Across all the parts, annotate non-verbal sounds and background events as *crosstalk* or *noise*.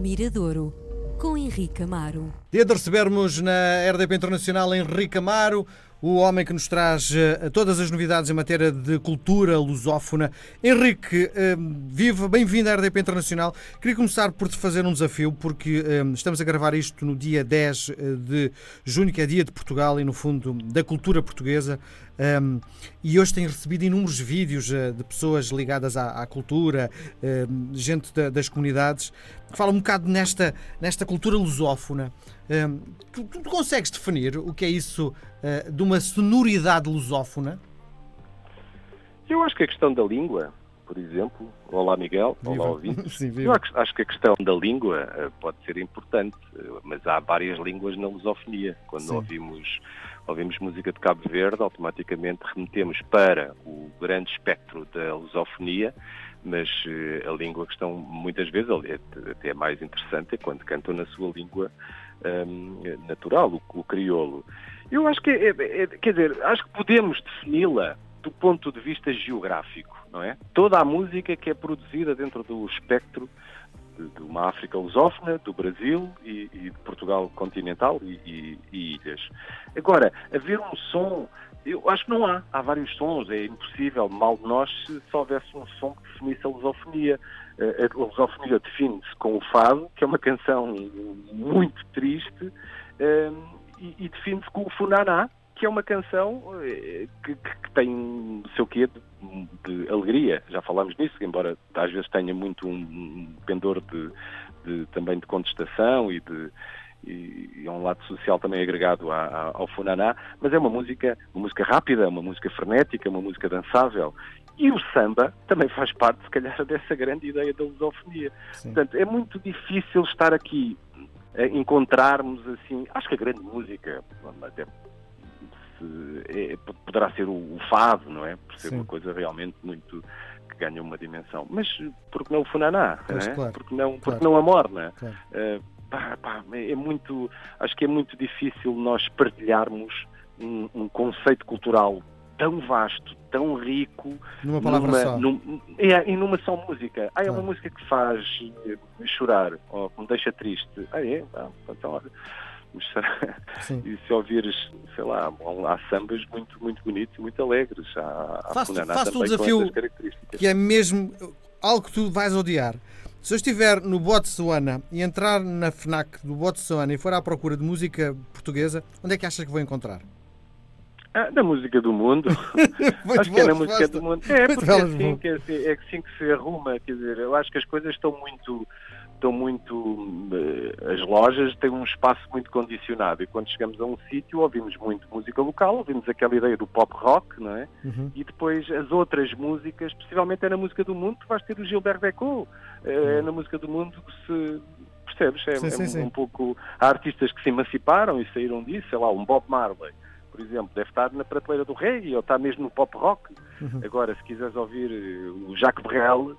Miradouro, com Henrique Amaro. Dia de recebermos na RDP Internacional Henrique Amaro, o homem que nos traz uh, todas as novidades em matéria de cultura lusófona. Henrique, uh, viva, bem-vindo à RDP Internacional. Queria começar por te fazer um desafio, porque uh, estamos a gravar isto no dia 10 de junho, que é dia de Portugal e, no fundo, da cultura portuguesa. Um, e hoje tenho recebido inúmeros vídeos uh, de pessoas ligadas à, à cultura, gente da, das comunidades, que falam um bocado nesta, nesta cultura lusófona. Um, tu, tu, consegues definir o que é isso uh, de uma sonoridade lusófona? Eu acho que a questão da língua, por exemplo, olá Miguel, olá ouvintes, *laughs* Sim, eu acho que a questão da língua pode ser importante, mas há várias línguas na lusofonia. Quando Sim. ouvimos ouvimos música de Cabo Verde, automaticamente remetemos para o grande espectro da lusofonia, mas uh, a língua que estão muitas vezes, até é mais interessante, é quando cantam na sua língua um, natural, o, o, crioulo. Eu acho que, é, é, quer dizer, acho que podemos defini-la do ponto de vista geográfico, não é? Toda a música que é produzida dentro do espectro de, de uma África lusófona, do Brasil e, e de Portugal continental e, e, e, ilhas. Agora, haver um som, eu acho que não há. Há vários sons, é impossível, mal de nós, se só houvesse um som que definisse a lusofonia. Eh, a lusofonia define-se com o fado, que é uma canção muito triste, eh, e define-se com o funaná, que é uma canção eh, que, tem o seu quê de, de, alegria. Já falámos nisso, embora às vezes tenha muito um pendor de, de também de contestação e de e, um lado social também agregado a, a, ao funaná, mas é uma música, uma música rápida, uma música frenética, uma música dançável. E o samba também faz parte, se calhar, *laughs* dessa grande ideia da lusofonia. Sim. Portanto, é muito difícil estar aqui a encontrarmos assim. Acho que a grande música, até é, poderá ser o, o, fado, não é? Por ser Sim. uma coisa realmente muito que ganha uma dimensão. Mas porque não o funaná? Pois, não é? claro, porque não, porque não a morna? Claro. Uh, pá, pá, é muito, acho que é muito difícil nós partilharmos um, um conceito cultural tão vasto, tão rico. Numa palavra numa, só. Num, é, e numa só música. Ah, é uma música que faz chorar, ou que me deixa triste. Ah, é? Ah, então, olha *laughs* e se ouvires, sei lá, há sambas muito, muito bonitos e muito alegres. Há, faço, faço um desafio que é mesmo algo que tu vais odiar. Se eu estiver no Botsuana e entrar na FNAC do Botsuana e for à procura de música portuguesa, onde é que achas que vou encontrar? Ah, da música do mundo. acho que é na música do mundo. *laughs* É, porque é assim, que é, assim, é assim que se arruma. Quer dizer, eu acho que as coisas estão muito estão muito. Eh, as lojas têm um espaço muito condicionado e quando chegamos a um sítio ouvimos muito música local, ouvimos aquela ideia do pop rock, não é? Uhum. E depois as outras músicas, possivelmente é na música do mundo, tu vais ter o Gilberto Becot, é uhum. na música do mundo que se. Percebes? É, sim, é sim, sim. um pouco. Há artistas que se emanciparam e saíram disso, sei lá, um Bob Marley por exemplo, deve estar na prateleira do reggae ou está mesmo no pop rock. Uhum. Agora, se quiseres ouvir eh, o Jacques Brel,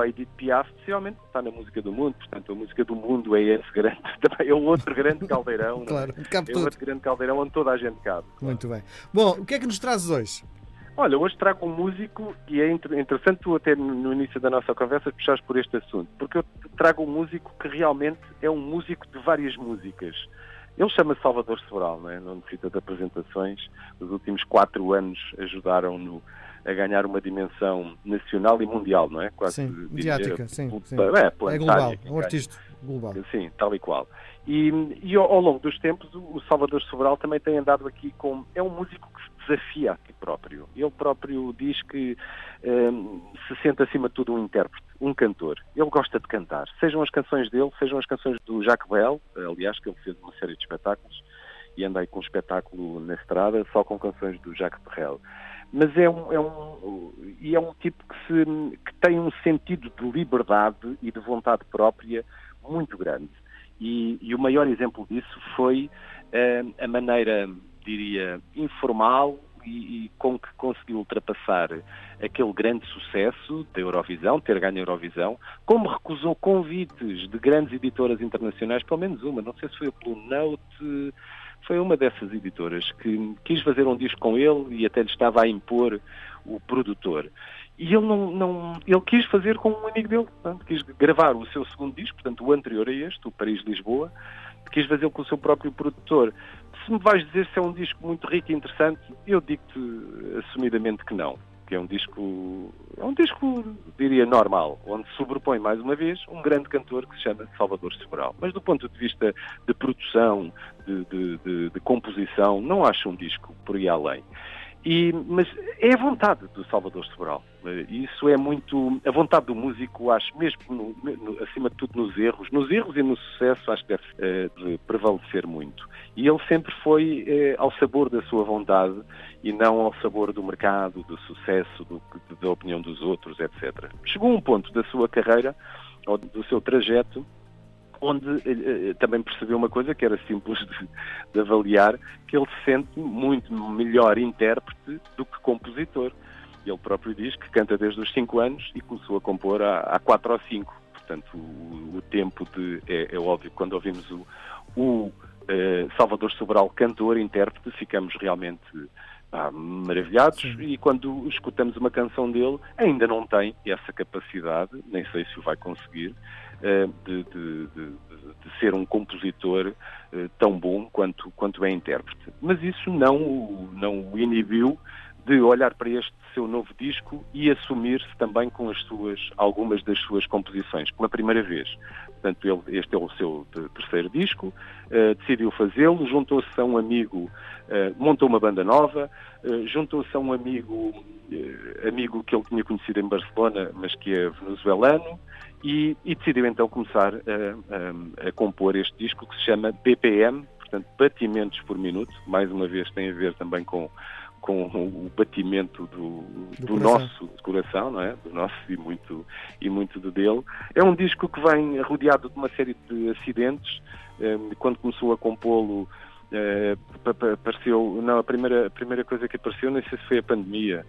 a Edith Piaf, possivelmente está na música do mundo, portanto a música do mundo é esse grande, *laughs* também é o outro grande caldeirão, é? claro, é o outro grande caldeirão onde toda a gente cabe. Muito bem. Bom, o que é que nos trazes hoje? Olha, hoje trago um músico e é interessante tu até no início da nossa conversa puxares por este assunto, porque eu trago um músico que realmente é um músico de várias músicas. Ele chama-se Salvador Sobral, não, é? não necessita de apresentações. Os últimos quatro anos ajudaram-no a ganhar uma dimensão nacional e mundial, não é? Quase sim, mediática, sim, sim. É, é global, é um artista global. Sim, tal e qual. E, e ao, ao, longo dos tempos, o Salvador Sobral também tem andado aqui com... É um músico que se desafia a si próprio. Ele próprio diz que um, se sente acima de tudo um intérprete, um cantor. Ele gosta de cantar. Sejam as canções dele, sejam as canções do Jacques Brel, aliás, que ele fez uma série de espetáculos, e anda aí com um espetáculo na estrada só com canções do Jacques Brel mas é um, é um, e é um tipo que, se, que tem um sentido de liberdade e de vontade própria muito grande. E, e o maior exemplo disso foi uh, a maneira, diria, informal e, e, com que conseguiu ultrapassar aquele grande sucesso da Eurovisão, ter ganho a Eurovisão, como recusou convites de grandes editoras internacionais, pelo menos uma, não sei se foi a Blue Note, foi uma dessas editoras que quis fazer um disco com ele e até lhe estava a impor o produtor. e ele não, não, ele quis fazer com um amigo dele, portanto, quis gravar o seu segundo disco, portanto o anterior a este, o Paris-Lisboa, quis fazê-lo com o seu próprio produtor. Se me vais dizer se é um disco muito rico e interessante, eu digo-te assumidamente que não. Que é um disco, é um disco, diria, normal, onde sobrepõe mais uma vez um grande cantor que se chama Salvador Sobral. Mas do ponto de vista de produção, de, de, de, de composição, não acho um disco por aí além. E, mas é a vontade do Salvador Sobral. Isso é muito. A vontade do músico, acho, mesmo no, no, acima de tudo nos erros, nos erros e no sucesso, acho que deve de prevalecer muito. E ele sempre foi uh, ao sabor da sua vontade e não ao sabor do mercado, do sucesso, do, da opinião dos outros, etc. Chegou um ponto da sua carreira, ou do seu trajeto, onde eh, também percebeu uma coisa que era simples de, de, avaliar, que ele se sente muito melhor intérprete do que compositor. Ele próprio diz que canta desde os 5 anos e começou a compor há 4 ou 5. Portanto, o, o tempo de. É, é, óbvio, quando ouvimos o, o eh, Salvador Sobral cantor, intérprete, ficamos realmente ah, maravilhados Sim. e quando escutamos uma canção dele ainda não tem essa capacidade, nem sei se o vai conseguir, eh, de, de, de, de, ser um compositor eh, tão bom quanto, quanto é intérprete. Mas isso não, não o inibiu de olhar para este seu novo disco e assumir-se também com as suas, algumas das suas composições, pela primeira vez. Portanto, ele, este é o seu terceiro disco, uh, decidiu fazê-lo, juntou-se a um amigo, uh, montou uma banda nova, uh, juntou-se a um amigo, amigo que ele tinha conhecido em Barcelona, mas que é venezuelano, e, e decidiu então começar a, a, a, compor este disco que se chama BPM, portanto batimentos por minuto, mais uma vez tem a ver também com, com o batimento do, do, do nosso coração, não é? Do nosso e muito, e muito do dele. É um disco que vem rodeado de uma série de acidentes. Ehm, quando começou a compô-lo, eh, apareceu, não, a primeira, a primeira coisa que apareceu, nem sei se foi a pandemia,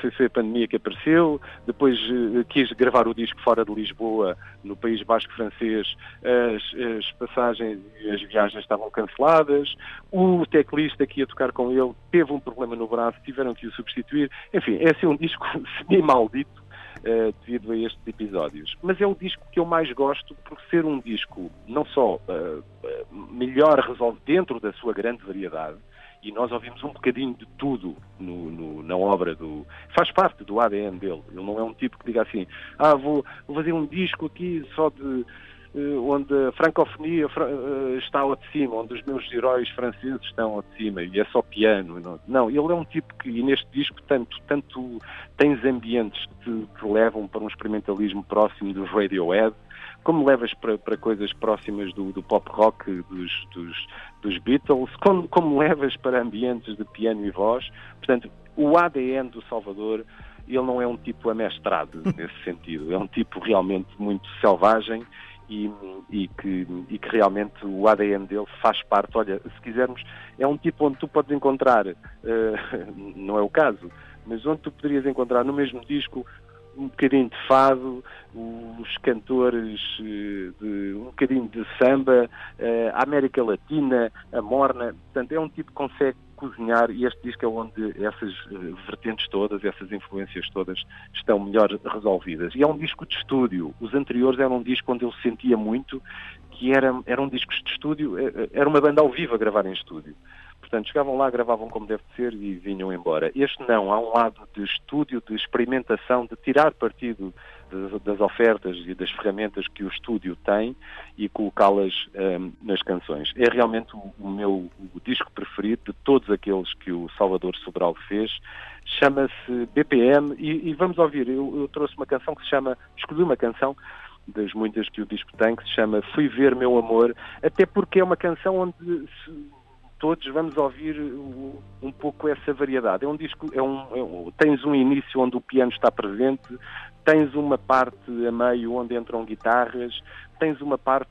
foi, foi a pandemia que apareceu, depois uh, quis gravar o disco fora de Lisboa, no País Basco francês, as, as, passagens e as viagens estavam canceladas, o teclista que ia tocar com ele teve um problema no braço, tiveram que o substituir, enfim, é assim um disco *laughs* semi-maldito, Uh, devido a estes episódios. Mas é o disco que eu mais gosto por ser um disco não só uh, melhor resolve dentro da sua grande variedade, e nós ouvimos um bocadinho de tudo no, no, na obra do. faz parte do ADN dele. Ele não é um tipo que diga assim, ah, vou, vou fazer um disco aqui só de. Uh, onde a francofonia uh, está ao de cima, onde os meus heróis franceses estão ao de cima e é só piano. Não, não ele é um tipo que, e neste disco, tanto, tanto tens ambientes que, que levam para um experimentalismo próximo do Radiohead, como levas para, para coisas próximas do, do pop rock dos, dos, dos Beatles, como, como levas para ambientes de piano e voz. Portanto, o ADN do Salvador, ele não é um tipo amestrado *laughs* nesse sentido, é um tipo realmente muito selvagem e, e, que, e, que, realmente o ADN dele faz parte. Olha, se quisermos, é um tipo onde tu podes encontrar, uh, *laughs* não é o caso, mas onde tu poderias encontrar no mesmo disco um bocadinho de fado, os cantores eh, de bocadinho de samba, eh, a América Latina, a morna, portanto é um tipo que consegue cozinhar e este disco é onde essas eh, vertentes todas, essas influências todas estão melhor resolvidas. E é um disco de estúdio. Os anteriores eram um disco onde eu sentia muito que era, eram discos de estúdio, era uma banda ao vivo a gravar em estúdio. Portanto, chegavam lá, gravavam como deve ser e vinham embora. Este não, há um lado de estúdio, de experimentação, de tirar partido das ofertas e das ferramentas que o estúdio tem e colocá-las um, nas canções. É realmente o, meu o disco preferido de todos aqueles que o Salvador Sobral fez. Chama-se BPM e, e, vamos ouvir. Eu, eu trouxe uma canção que se chama, escolhi uma canção das muitas que o disco tem, que se chama Fui Ver Meu Amor, até porque é uma canção onde se, todos vamos ouvir um pouco essa variedade. É um disco, é um, é um, tens um início onde o piano está presente, tens uma parte a meio onde entram guitarras, tens uma parte,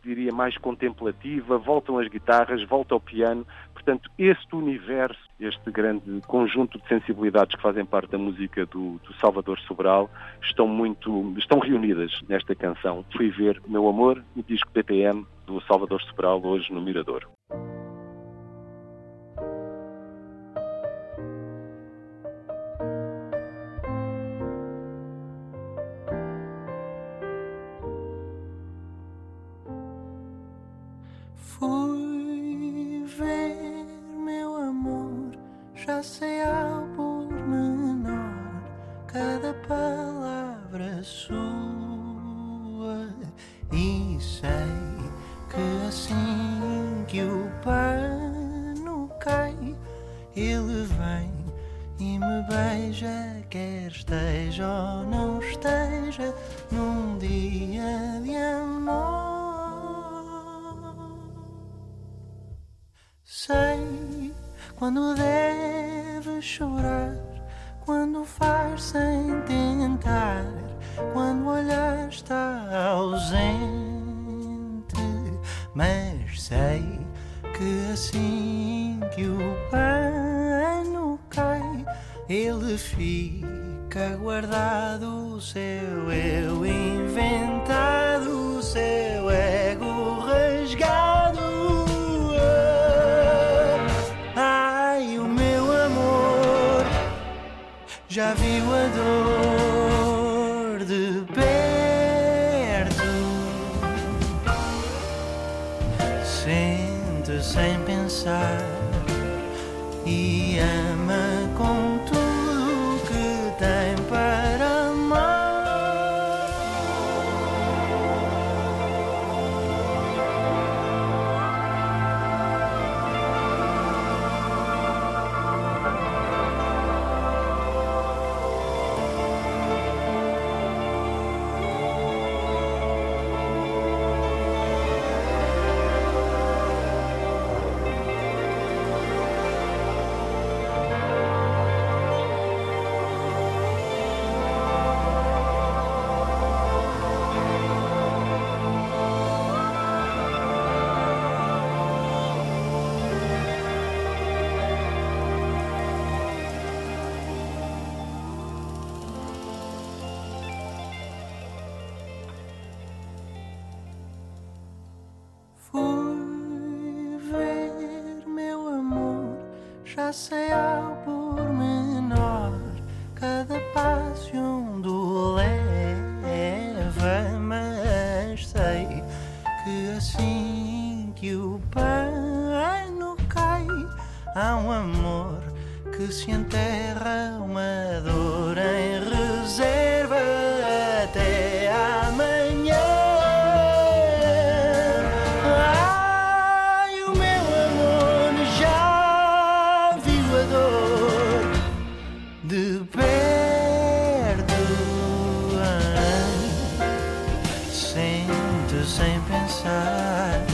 diria, mais contemplativa, voltam as guitarras, volta o piano. Portanto, este universo, este grande conjunto de sensibilidades que fazem parte da música do, do Salvador Sobral, estão muito, estão reunidas nesta canção. Fui ver Meu Amor, o disco BPM do Salvador Sobral, hoje no Mirador. Que o pano cai, ele vem e me beija, quer esteja ou não esteja num dia de amor. Sei quando deve chorar, quando faz sem tentar, quando o olhar está ausente, mas sei que assim que o pano cai, ele fica guardado, o seu eu inventado, o seu ego rasgado. Ai, o meu amor já viu a dor sem pensar e ama Fui ver meu amor, já sei ao pormenor cada passo o leva, mas sei que assim que o pano cai, há um amor que se enterra, uma dor em reserva sempre pensar.